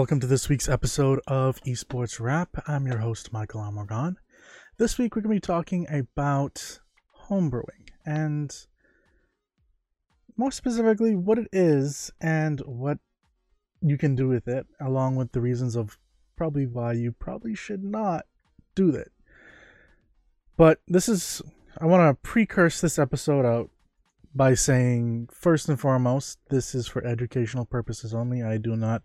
Welcome to this week's episode of Esports Wrap. I'm your host, Michael Amorgan. This week we're going to be talking about homebrewing and more specifically what it is and what you can do with it, along with the reasons of probably why you probably should not do that. But this is, I want to precurse this episode out by saying, first and foremost, this is for educational purposes only. I do not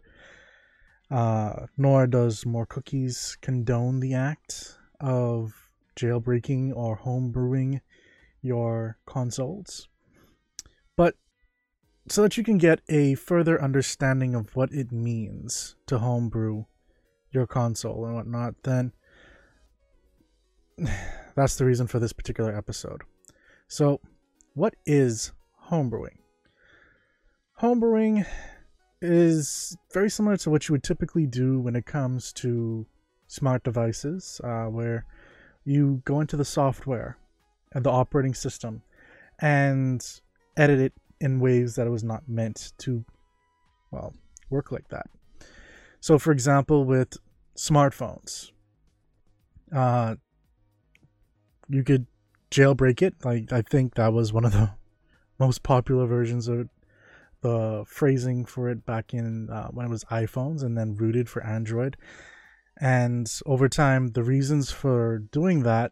uh, nor does Moar Cookies condone the act of jailbreaking or homebrewing your consoles. But so that you can get a further understanding of what it means to homebrew your console and whatnot, then that's the reason for this particular episode. So, what is homebrewing? Homebrewing is very similar to what you would typically do when it comes to smart devices, uh, where you go into the software and the operating system and edit it in ways that it was not meant to, well, work like that. So, for example, with smartphones, uh, you could jailbreak it. Like I think that was one of the most popular versions of the phrasing for it back in uh, when it was iPhones and then rooted for Android. And over time, the reasons for doing that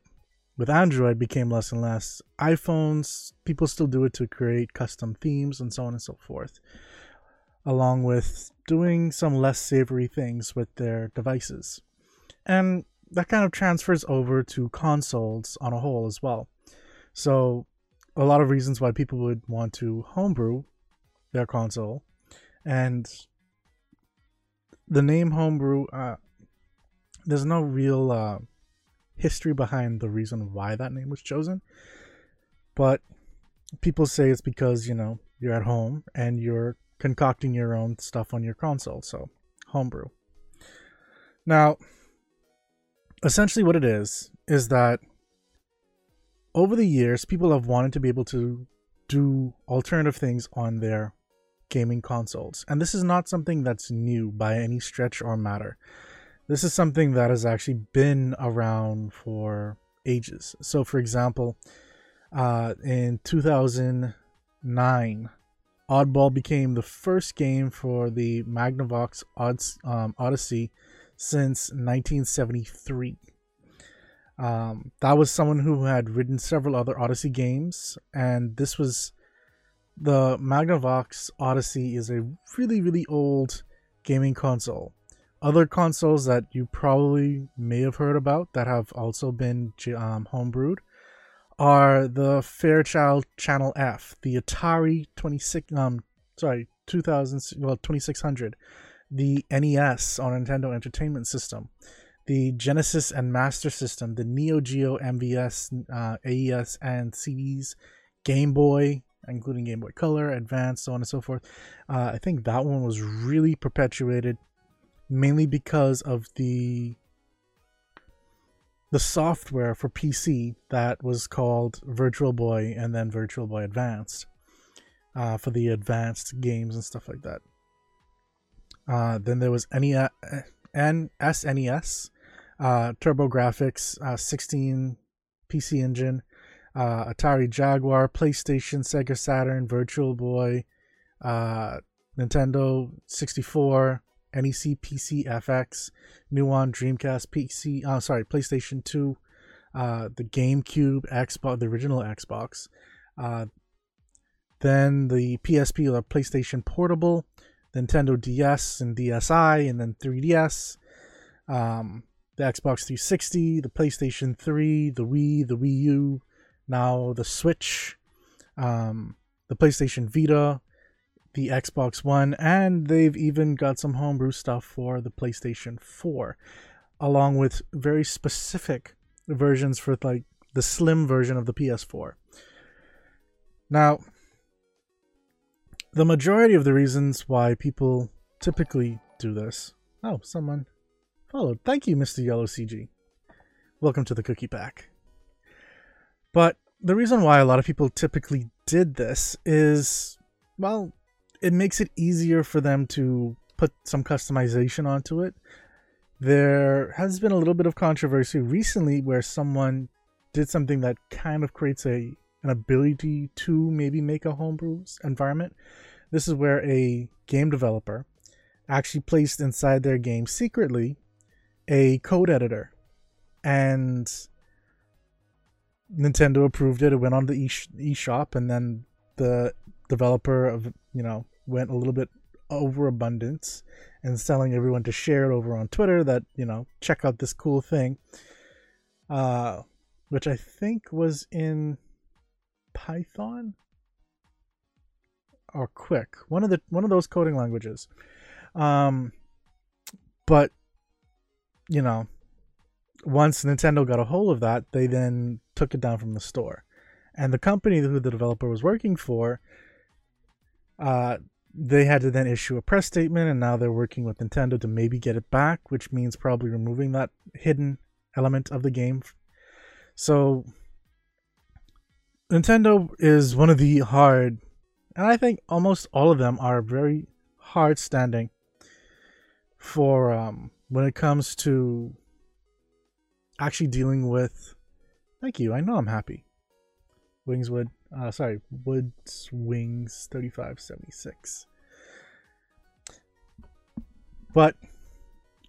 with Android became less and less. iPhones, people still do it to create custom themes and so on and so forth, along with doing some less savory things with their devices. And that kind of transfers over to consoles on a whole as well. So, a lot of reasons why people would want to homebrew their console, and the name homebrew. Uh, there's no real uh, history behind the reason why that name was chosen, but people say it's because you know you're at home and you're concocting your own stuff on your console, so homebrew. Now, essentially, what it is is that over the years, people have wanted to be able to do alternative things on their gaming consoles. And this is not something that's new by any stretch or matter. This is something that has actually been around for ages. So, for example, uh, in 2009, Oddball became the first game for the Magnavox um, Odyssey since 1973. Um, that was someone who had written several other Odyssey games, and this was the Magnavox Odyssey is a really, really old gaming console. Other consoles that you probably may have heard about that have also been um, homebrewed are the Fairchild Channel F, the Atari 26, um, sorry, 2000, well, 2600, the NES on Nintendo Entertainment System, the Genesis and Master System, the Neo Geo MVS, uh, AES, and CDs, Game Boy, including Game Boy Color, Advance, so on and so forth. Uh, I think that one was really perpetuated mainly because of the the software for PC that was called Virtual Boy and then Virtual Boy Advanced uh, for the advanced games and stuff like that. Uh, then there was NES, SNES, uh, TurboGrafx, uh, 16 PC Engine, uh, Atari Jaguar, PlayStation, Sega Saturn, Virtual Boy, uh, Nintendo 64, NEC PC FX, Nuon Dreamcast PC, uh, sorry, PlayStation 2, uh, the GameCube, Xbox, the original Xbox, uh, then the PSP or PlayStation Portable, Nintendo DS and DSi, and then 3DS, um, the Xbox 360, the PlayStation 3, the Wii, the Wii U, now the Switch, um, the PlayStation Vita, the Xbox One, and they've even got some homebrew stuff for the PlayStation 4, along with very specific versions for like the slim version of the PS4. Now, the majority of the reasons why people typically do this. Oh, someone followed. Thank you, Mr. Yellow CG. Welcome to the cookie pack. But the reason why a lot of people typically did this is, well, it makes it easier for them to put some customization onto it. There has been a little bit of controversy recently where someone did something that kind of creates a an ability to maybe make a homebrew environment. This is where a game developer actually placed inside their game secretly a code editor and Nintendo approved it. It went on the e eShop, and then the developer of you know went a little bit overabundance and selling everyone to share it over on Twitter that you know check out this cool thing, uh, which I think was in Python or Quick, one of the one of those coding languages. Um, but you know, once Nintendo got a hold of that, they then took it down from the store. And the company who the developer was working for, uh, they had to then issue a press statement, and now they're working with Nintendo to maybe get it back, which means probably removing that hidden element of the game. So, Nintendo is one of the hard, and I think almost all of them are very hard standing for um, when it comes to actually dealing with. Thank you. I know I'm happy. Wingswood. Uh, sorry, Woods Wings 3576. But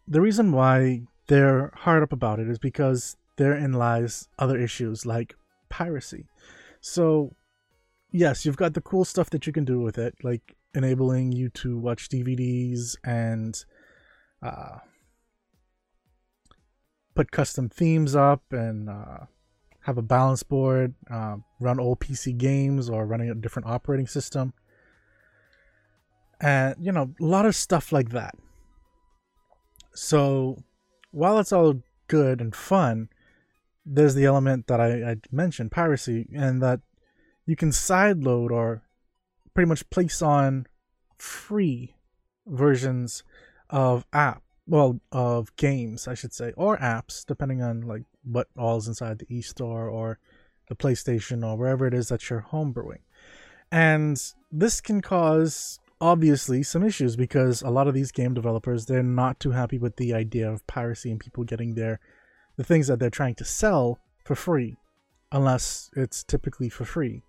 the reason why they're hard up about it is because therein lies other issues like piracy. So, yes, you've got the cool stuff that you can do with it, like enabling you to watch DVDs and uh, put custom themes up and uh, have a balance board, uh, run old PC games or running a different operating system. And, you know, a lot of stuff like that. So while it's all good and fun, there's the element that I, I mentioned, piracy, and that you can sideload or pretty much place on free versions of app well of games i should say or apps depending on like what all's inside the e-store or the playstation or wherever it is that you're homebrewing. And this can cause obviously some issues because a lot of these game developers they're not too happy with the idea of piracy and people getting their the things that they're trying to sell for free unless it's typically for free.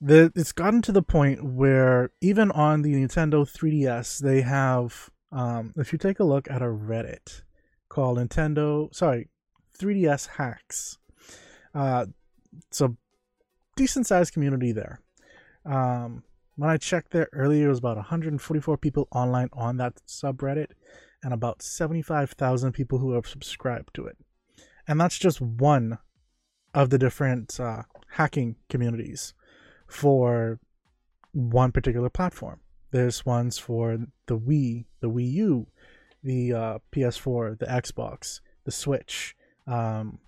The, it's gotten to the point where even on the Nintendo 3DS they have um, if you take a look at a Reddit called Nintendo, sorry, 3DS Hacks, uh, it's a decent sized community there. Um, when I checked there earlier, it was about 144 people online on that subreddit and about 75,000 people who have subscribed to it. And that's just one of the different uh, hacking communities for one particular platform. There's ones for the Wii, the Wii U, the uh, PS4, the Xbox, the Switch, um,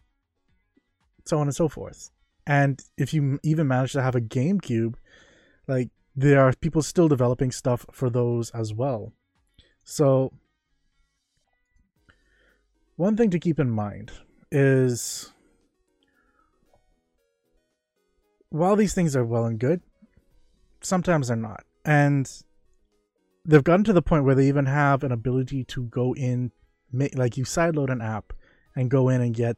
so on and so forth. And if you even manage to have a GameCube, like there are people still developing stuff for those as well. So one thing to keep in mind is while these things are well and good, sometimes they're not. And they've gotten to the point where they even have an ability to go in, like you sideload an app and go in and get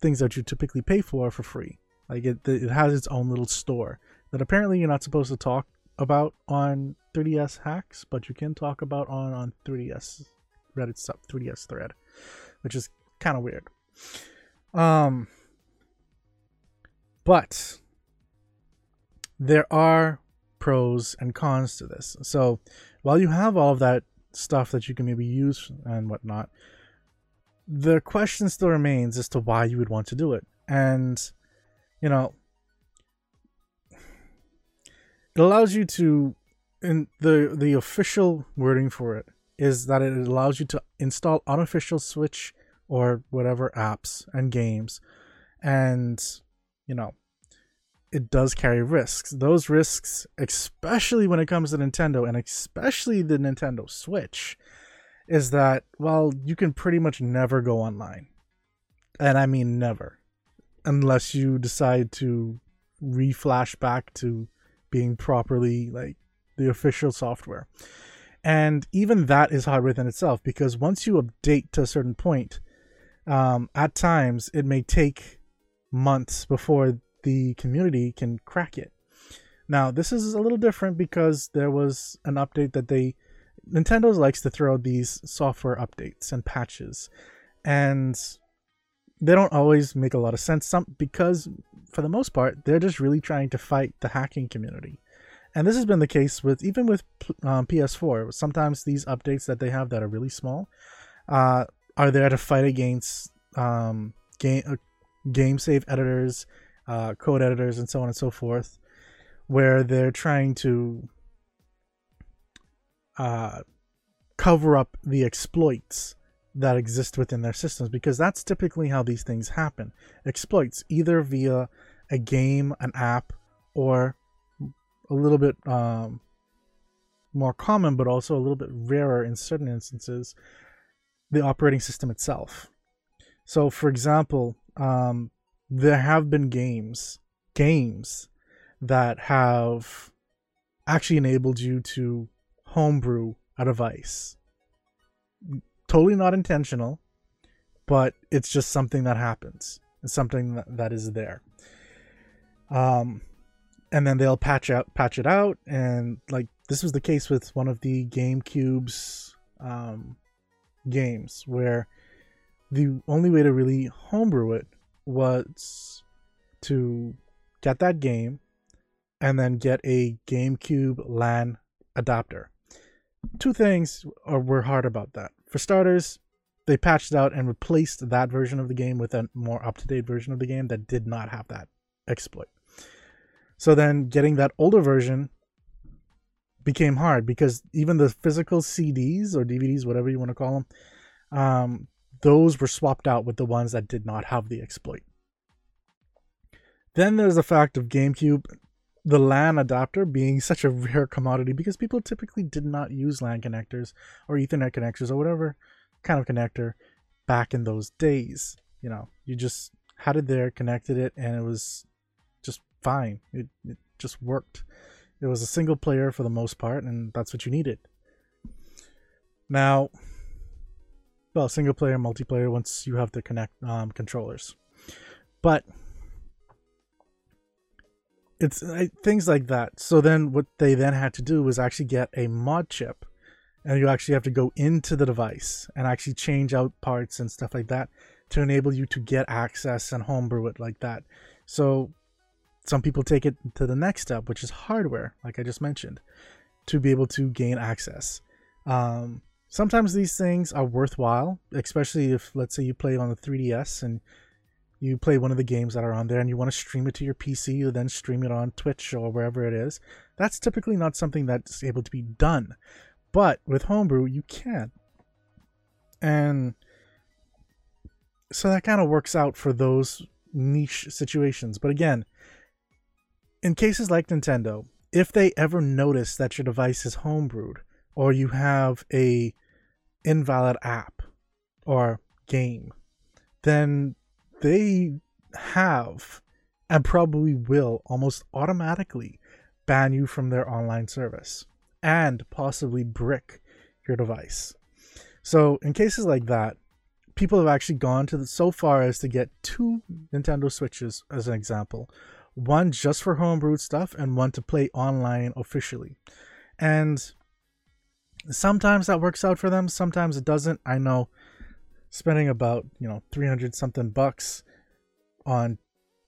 things that you typically pay for for free. Like it, it has its own little store that apparently you're not supposed to talk about on 3DS hacks, but you can talk about on on 3DS Reddit sub 3DS thread, which is kind of weird. Um, but there are pros and cons to this. So while you have all of that stuff that you can maybe use and whatnot, the question still remains as to why you would want to do it. And, you know, it allows you to, in the the official wording for it is that it allows you to install unofficial Switch or whatever apps and games, and you know, it does carry risks. Those risks, especially when it comes to Nintendo and especially the Nintendo Switch, is that, well, you can pretty much never go online. And I mean never. Unless you decide to reflash back to being properly like the official software. And even that is hard within itself because once you update to a certain point, um, at times it may take months before the community can crack it. Now, this is a little different because there was an update that they Nintendo likes to throw these software updates and patches, and they don't always make a lot of sense. Some because for the most part they're just really trying to fight the hacking community, and this has been the case with even with um, PS4. Sometimes these updates that they have that are really small uh, are there to fight against um, game uh, game save editors, uh, code editors, and so on and so forth, where they're trying to uh, cover up the exploits that exist within their systems because that's typically how these things happen. Exploits either via a game an app or a little bit um, more common but also a little bit rarer in certain instances the operating system itself. So for example um, there have been games games that have actually enabled you to homebrew a device. Totally not intentional, but it's just something that happens. It's something that, is there. Um, and then they'll patch out patch it out, and like this was the case with one of the GameCube's um, games, where the only way to really homebrew it was to get that game and then get a GameCube LAN adapter two things are, were hard about that. For starters, they patched out and replaced that version of the game with a more up to date version of the game that did not have that exploit. So then getting that older version became hard because even the physical CDs or DVDs, whatever you want to call them, um, those were swapped out with the ones that did not have the exploit. Then there's the fact of GameCube the LAN adapter being such a rare commodity because people typically did not use LAN connectors or Ethernet connectors or whatever kind of connector back in those days. You know, you just had it there, connected it, and it was just fine. It, it just worked. It was a single player for the most part, and that's what you needed. Now, well, single player, multiplayer once you have the connect um, controllers. But it's uh, things like that. So then what they then had to do was actually get a mod chip and you actually have to go into the device and actually change out parts and stuff like that to enable you to get access and homebrew it like that. So some people take it to the next step, which is hardware, like I just mentioned, to be able to gain access. Um, sometimes these things are worthwhile, especially if, let's say, you play on the 3DS and you play one of the games that are on there and you want to stream it to your PC, you then stream it on Twitch or wherever it is. That's typically not something that's able to be done. But with Homebrew, you can. And so that kind of works out for those niche situations. But again, in cases like Nintendo, if they ever notice that your device is homebrewed or you have a invalid app or game, then they have and probably will almost automatically ban you from their online service and possibly brick your device. So, in cases like that, people have actually gone to the, so far as to get two Nintendo Switches as an example one just for homebrewed stuff and one to play online officially. And sometimes that works out for them, sometimes it doesn't. I know spending about you know 300 something bucks on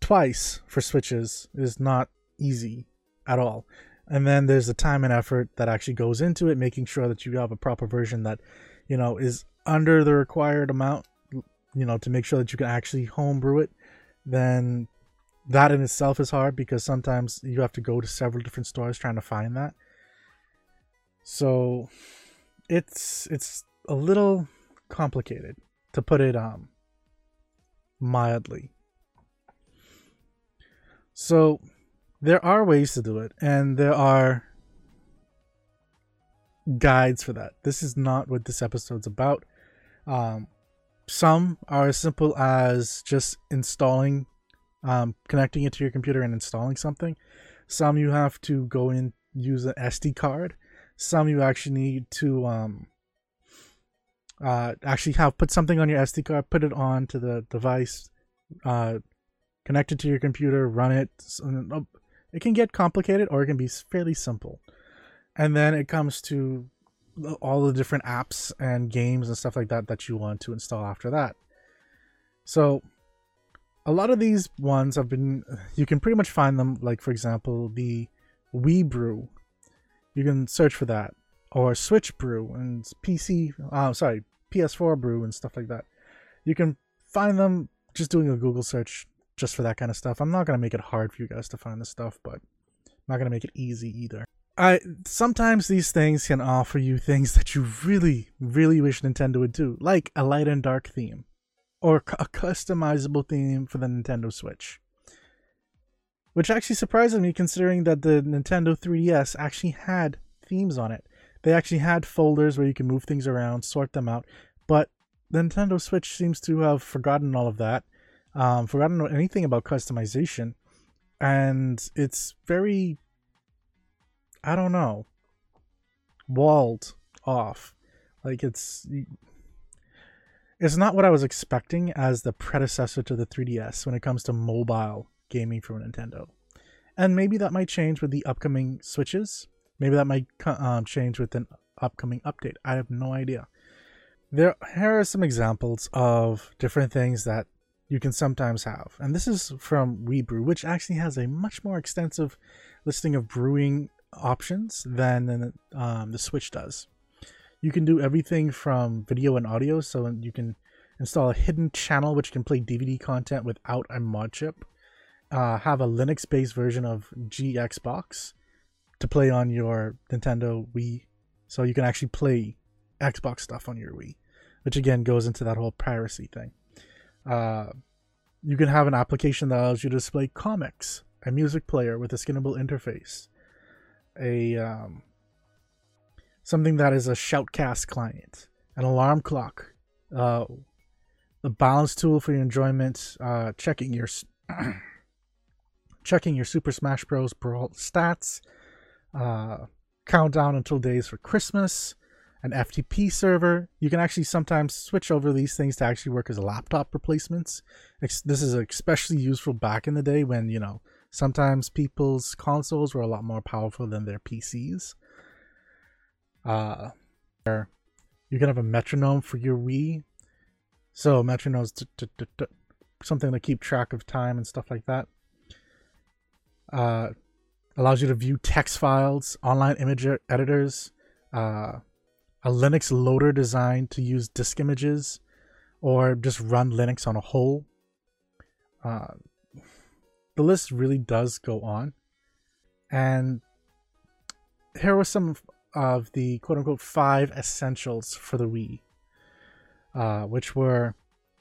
twice for switches is not easy at all and then there's the time and effort that actually goes into it making sure that you have a proper version that you know is under the required amount you know to make sure that you can actually homebrew it then that in itself is hard because sometimes you have to go to several different stores trying to find that so it's it's a little complicated to put it um mildly. So there are ways to do it and there are guides for that. This is not what this episode's about. Um some are as simple as just installing um, connecting it to your computer and installing something. Some you have to go in use an SD card. Some you actually need to um, uh, actually have put something on your SD card, put it on to the device, uh, connect it to your computer, run it. Oh, it can get complicated or it can be fairly simple. And then it comes to all the different apps and games and stuff like that that you want to install after that. So a lot of these ones have been you can pretty much find them like for example the Wii Brew. You can search for that or Switch Brew and PC uh, sorry, PS4 Brew and stuff like that. You can find them just doing a Google search just for that kind of stuff. I'm not going to make it hard for you guys to find this stuff, but I'm not going to make it easy either. I sometimes these things can offer you things that you really, really wish Nintendo would do, like a light and dark theme, or a customizable theme for the Nintendo Switch. Which actually surprises me considering that the Nintendo 3DS actually had themes on it. They actually had folders where you can move things around, sort them out, but the Nintendo Switch seems to have forgotten all of that, um, forgotten anything about customization, and it's very I don't know, walled off. Like it's it's not what I was expecting as the predecessor to the 3DS when it comes to mobile gaming from Nintendo. And maybe that might change with the upcoming Switches. Maybe that might um, change with an upcoming update. I have no idea. There, here are some examples of different things that you can sometimes have. And this is from WiiBrew, which actually has a much more extensive listing of brewing options than um, the Switch does. You can do everything from video and audio, so you can install a hidden channel which can play DVD content without a mod chip. Uh, have a Linux-based version of GXbox to play on your Nintendo Wii, so you can actually play Xbox stuff on your Wii, which again goes into that whole piracy thing. Uh, you can have an application that allows you to display comics, a music player with a skinnable interface, a um, something that is a shoutcast client, an alarm clock, uh, the balance tool for your enjoyment, uh, checking your checking your Super Smash Bros. Brawl stats, uh, countdown until days for Christmas, an FTP server. You can actually sometimes switch over these things to actually work as laptop replacements. This is especially useful back in the day when you know Sometimes people's consoles were a lot more powerful than their PCs. Uh, you can have a metronome for your Wii. So metronomes, something to keep track of time and stuff like that. Uh, allows you to view text files, online image editors, uh, a Linux loader designed to use disk images, or just run Linux on a whole. Uh, the list really does go on. And here were some of the quote unquote five essentials for the Wii, uh, which were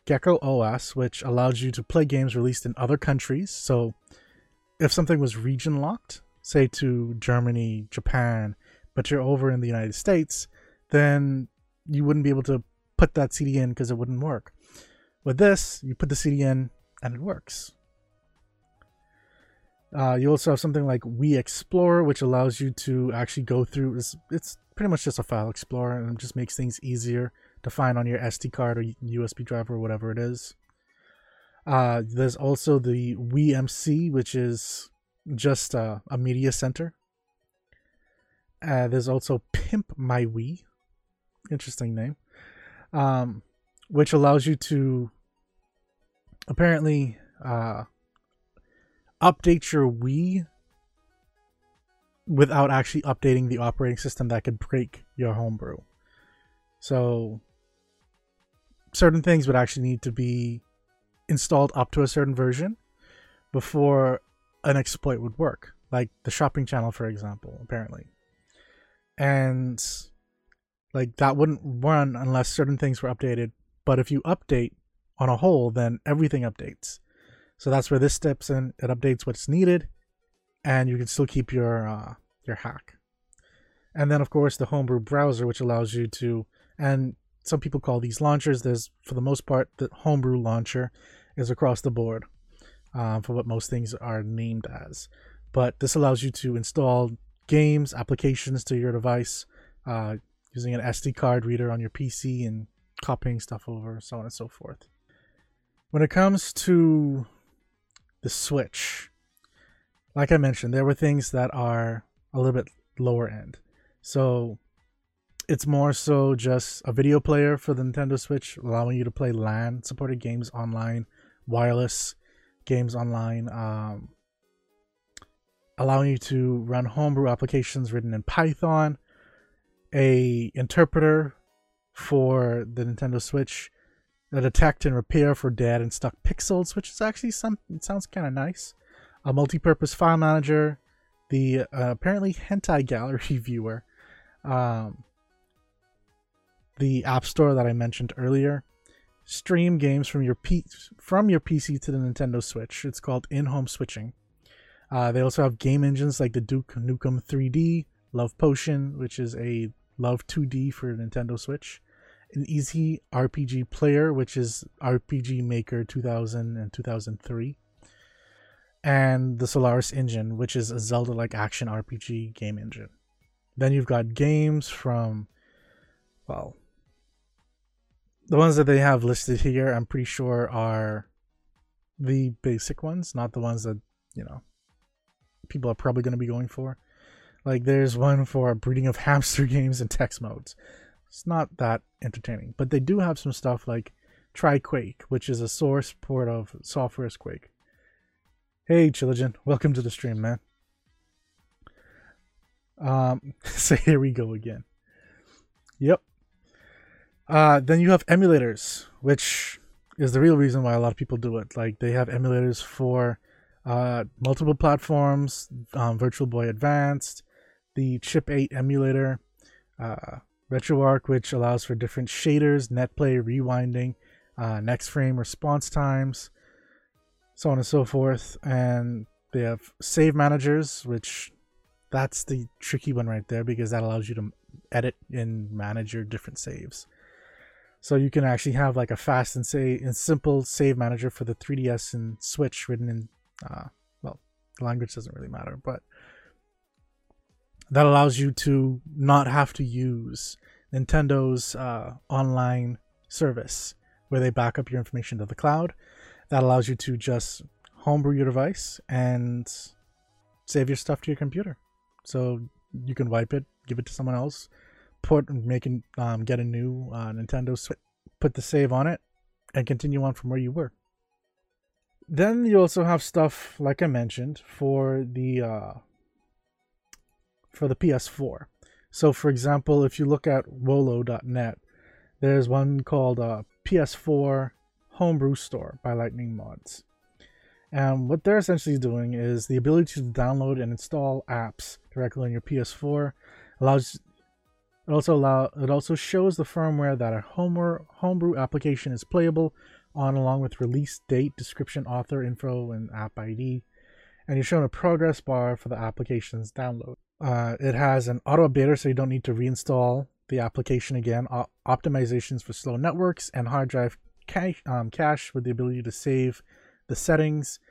Gecko OS, which allowed you to play games released in other countries. So if something was region locked, say to Germany, Japan, but you're over in the United States, then you wouldn't be able to put that CD in because it wouldn't work. With this, you put the CD in and it works. Uh, you also have something like WiiXplorer, which allows you to actually go through. It's, it's pretty much just a file explorer, and just makes things easier to find on your SD card or USB drive or whatever it is. Uh, there's also the Wii MC, which is just uh, a media center. Uh, there's also Pimp My Wii, interesting name, um, which allows you to apparently uh, update your Wii without actually updating the operating system that could break your homebrew. So certain things would actually need to be installed up to a certain version before an exploit would work, like the shopping channel, for example, apparently. And like that wouldn't run unless certain things were updated. But if you update on a whole, then everything updates. So that's where this steps in. It updates what's needed, and you can still keep your uh, your hack. And then of course the homebrew browser, which allows you to, and some people call these launchers. There's for the most part the homebrew launcher is across the board um, for what most things are named as. But this allows you to install games, applications to your device uh, using an SD card reader on your PC and copying stuff over, so on and so forth. When it comes to the Switch, like I mentioned, there were things that are a little bit lower end. So it's more so just a video player for the Nintendo Switch, allowing you to play LAN supported games online, wireless games online, um, allowing you to run homebrew applications written in Python, a interpreter for the Nintendo Switch, a detect and repair for dead and stuck pixels, which is actually some it sounds kind of nice, a multi-purpose file manager, the uh, apparently hentai gallery viewer, um, the app store that I mentioned earlier, stream games from your P- from your PC to the Nintendo Switch. It's called in-home switching. Uh, they also have game engines like the Duke Nukem 3D, Love Potion, which is a Love 2D for Nintendo Switch, an Easy RPG Player, which is RPG Maker 2000 and 2003, and the Solarus Engine, which is a Zelda like action RPG game engine. Then you've got games from, well, the ones that they have listed here, I'm pretty sure are the basic ones, not the ones that, you know, people are probably going to be going for. Like there's one for breeding of hamster games and text modes. It's not that entertaining, but they do have some stuff like TyrQuake, which is a source port of Software's Quake. Hey, Chilogen, welcome to the stream, man. Um, so here we go again. Yep. Uh, then you have emulators, which is the real reason why a lot of people do it. Like they have emulators for uh, multiple platforms, um, Virtual Boy Advanced, the Chip 8 emulator, uh, RetroArch, which allows for different shaders, netplay, rewinding, uh, next frame response times, so on and so forth. And they have save managers, which that's the tricky one right there because that allows you to edit and manage your different saves. So you can actually have like a fast and say and simple save manager for the 3DS and Switch written in uh, well, the language doesn't really matter, but that allows you to not have to use Nintendo's uh, online service where they back up your information to the cloud. That allows you to just homebrew your device and save your stuff to your computer. So you can wipe it, give it to someone else, put make um, get a new uh, Nintendo Switch, put the save on it, and continue on from where you were. Then you also have stuff like I mentioned for the uh, for the PS4. So, for example, if you look at Wolo.net, there's one called uh, PS4 Homebrew Store by Lightning Mods. And what they're essentially doing is the ability to download and install apps directly on your PS4 allows it also allow it also shows the firmware that a homebrew application is playable on along with release date, description, author info, and app ID. And you're shown a progress bar for the application's download. Uh, it has an auto updater, so you don't need to reinstall the application again. O- optimizations for slow networks and hard drive cache, um, cache with the ability to save the settings.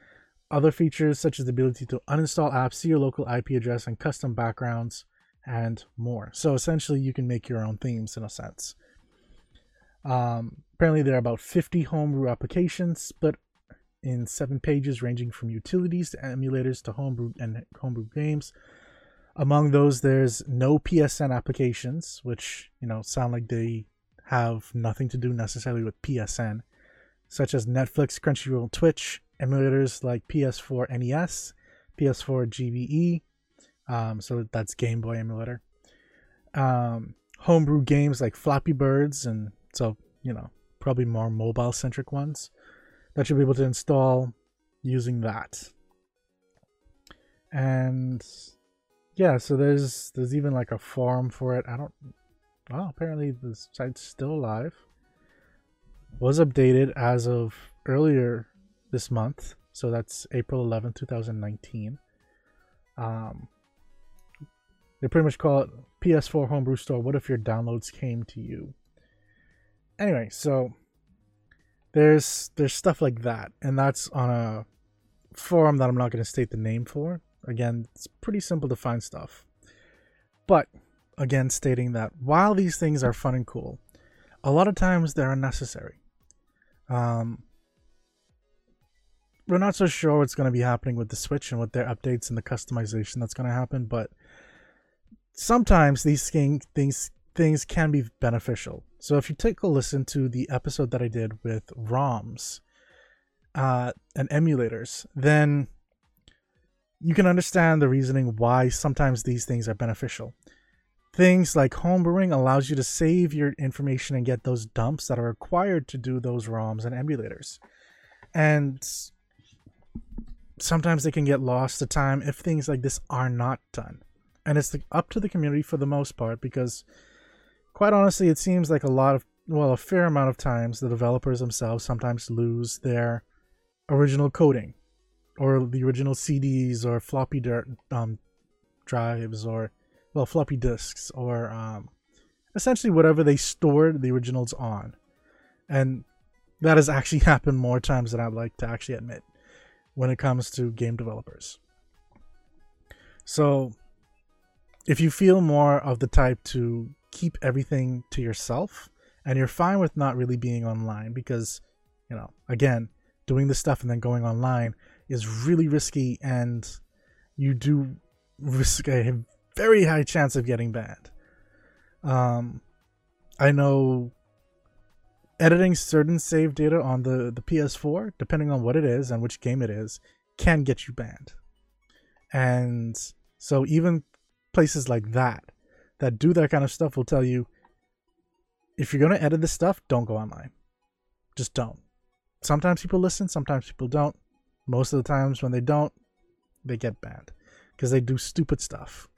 Other features such as the ability to uninstall apps, see your local IP address, and custom backgrounds, and more. So essentially, you can make your own themes in a sense. Um, apparently, there are about 50 homebrew applications split in seven pages, ranging from utilities to emulators to homebrew and homebrew games. Among those, there's no PSN applications, which you know sound like they have nothing to do necessarily with PSN, such as Netflix, Crunchyroll, Twitch, emulators like PS4 NES, PS4 GBE, um, so that's Game Boy emulator, um, homebrew games like Flappy Birds, and so you know probably more mobile centric ones that you'll be able to install using that. And yeah, so there's there's even like a forum for it. I don't. Well, apparently the site's still alive. Was updated as of earlier this month, so that's April 11, 2019. Um, they pretty much call it PS4 Homebrew Store. What if your downloads came to you? Anyway, so there's there's stuff like that, and that's on a forum that I'm not going to state the name for again, it's pretty simple to find stuff. But again stating that while these things are fun and cool, a lot of times they're unnecessary. Um, we're not so sure what's going to be happening with the Switch and with their updates and the customization that's going to happen, but sometimes these thing, things things can be beneficial. So if you take a listen to the episode that I did with ROMs uh, and emulators, then you can understand the reasoning why sometimes these things are beneficial. Things like homebrewing allows you to save your information and get those dumps that are required to do those ROMs and emulators. And sometimes they can get lost to time if things like this are not done. And it's the, up to the community for the most part because, quite honestly, it seems like a lot of, well, a fair amount of times the developers themselves sometimes lose their original coding or the original CDs or floppy dirt, um, drives or well floppy disks or um, essentially whatever they stored the originals on. And that has actually happened more times than i'd like to actually admit when it comes to game developers. So if you feel more of the type to keep everything to yourself and you're fine with not really being online because you know again doing this stuff and then going online is really risky and you do risk a very high chance of getting banned. Um, I know editing certain save data on the, the PS4, depending on what it is and which game it is, can get you banned. And so even places like that that do that kind of stuff will tell you if you're going to edit this stuff, don't go online. Just don't. Sometimes people listen, sometimes people don't. Most of the times when they don't, they get banned because they do stupid stuff.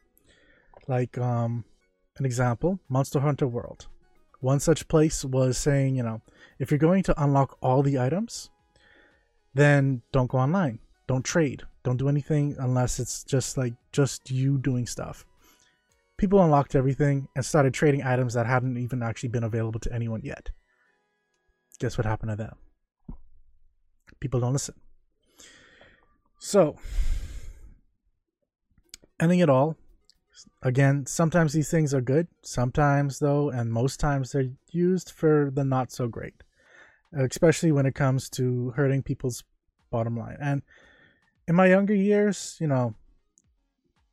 Like um, an example, Monster Hunter World. One such place was saying, you know, if you're going to unlock all the items, then don't go online. Don't trade. Don't do anything unless it's just like just you doing stuff. People unlocked everything and started trading items that hadn't even actually been available to anyone yet. Guess what happened to them? People don't listen. So, ending it all, again, sometimes these things are good. Sometimes, though, and most times they're used for the not so great, especially when it comes to hurting people's bottom line. And in my younger years, you know,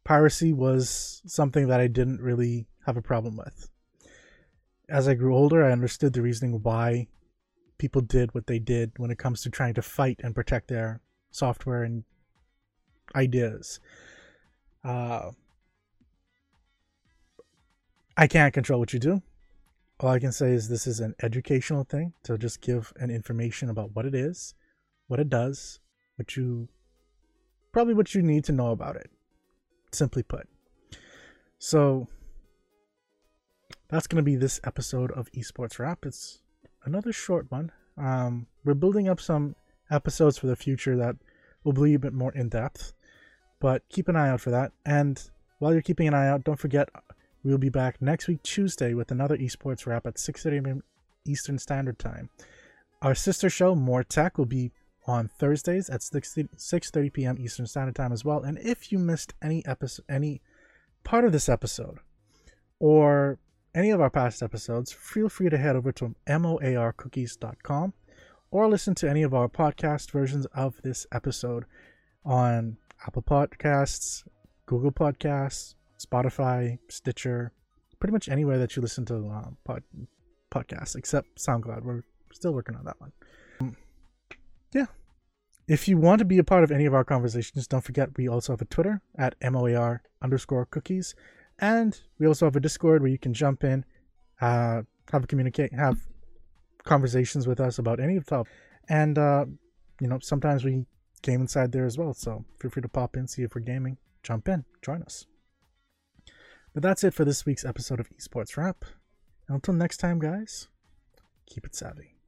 piracy was something that I didn't really have a problem with. As I grew older, I understood the reasoning why people did what they did when it comes to trying to fight and protect their software and ideas. Uh, I can't control what you do. All I can say is this is an educational thing to just give an information about what it is, what it does, what you probably what you need to know about it. Simply put. So that's going to be this episode of Esports Wrap. It's another short one. Um, we're building up some episodes for the future that will be a bit more in depth, but keep an eye out for that. And while you're keeping an eye out, don't forget We'll be back next week, Tuesday, with another esports wrap at 6:30 p.m. Eastern Standard Time. Our sister show, Moar Tech, will be on Thursdays at 6:30 p.m. Eastern Standard Time as well. And if you missed any episode, any part of this episode, or any of our past episodes, feel free to head over to moarcookies.com or listen to any of our podcast versions of this episode on Apple Podcasts, Google Podcasts, Spotify, Stitcher, pretty much anywhere that you listen to uh, pod, podcasts, except SoundCloud. We're still working on that one. Um, yeah. If you want to be a part of any of our conversations, don't forget we also have a Twitter at MOAR underscore cookies. And we also have a Discord where you can jump in, uh, have a communicate, have conversations with us about any of the topics. And, uh, you know, sometimes we game inside there as well. So feel free to pop in, see if we're gaming, jump in, join us. But that's it for this week's episode of Esports Wrap. And until next time, guys, keep it savvy.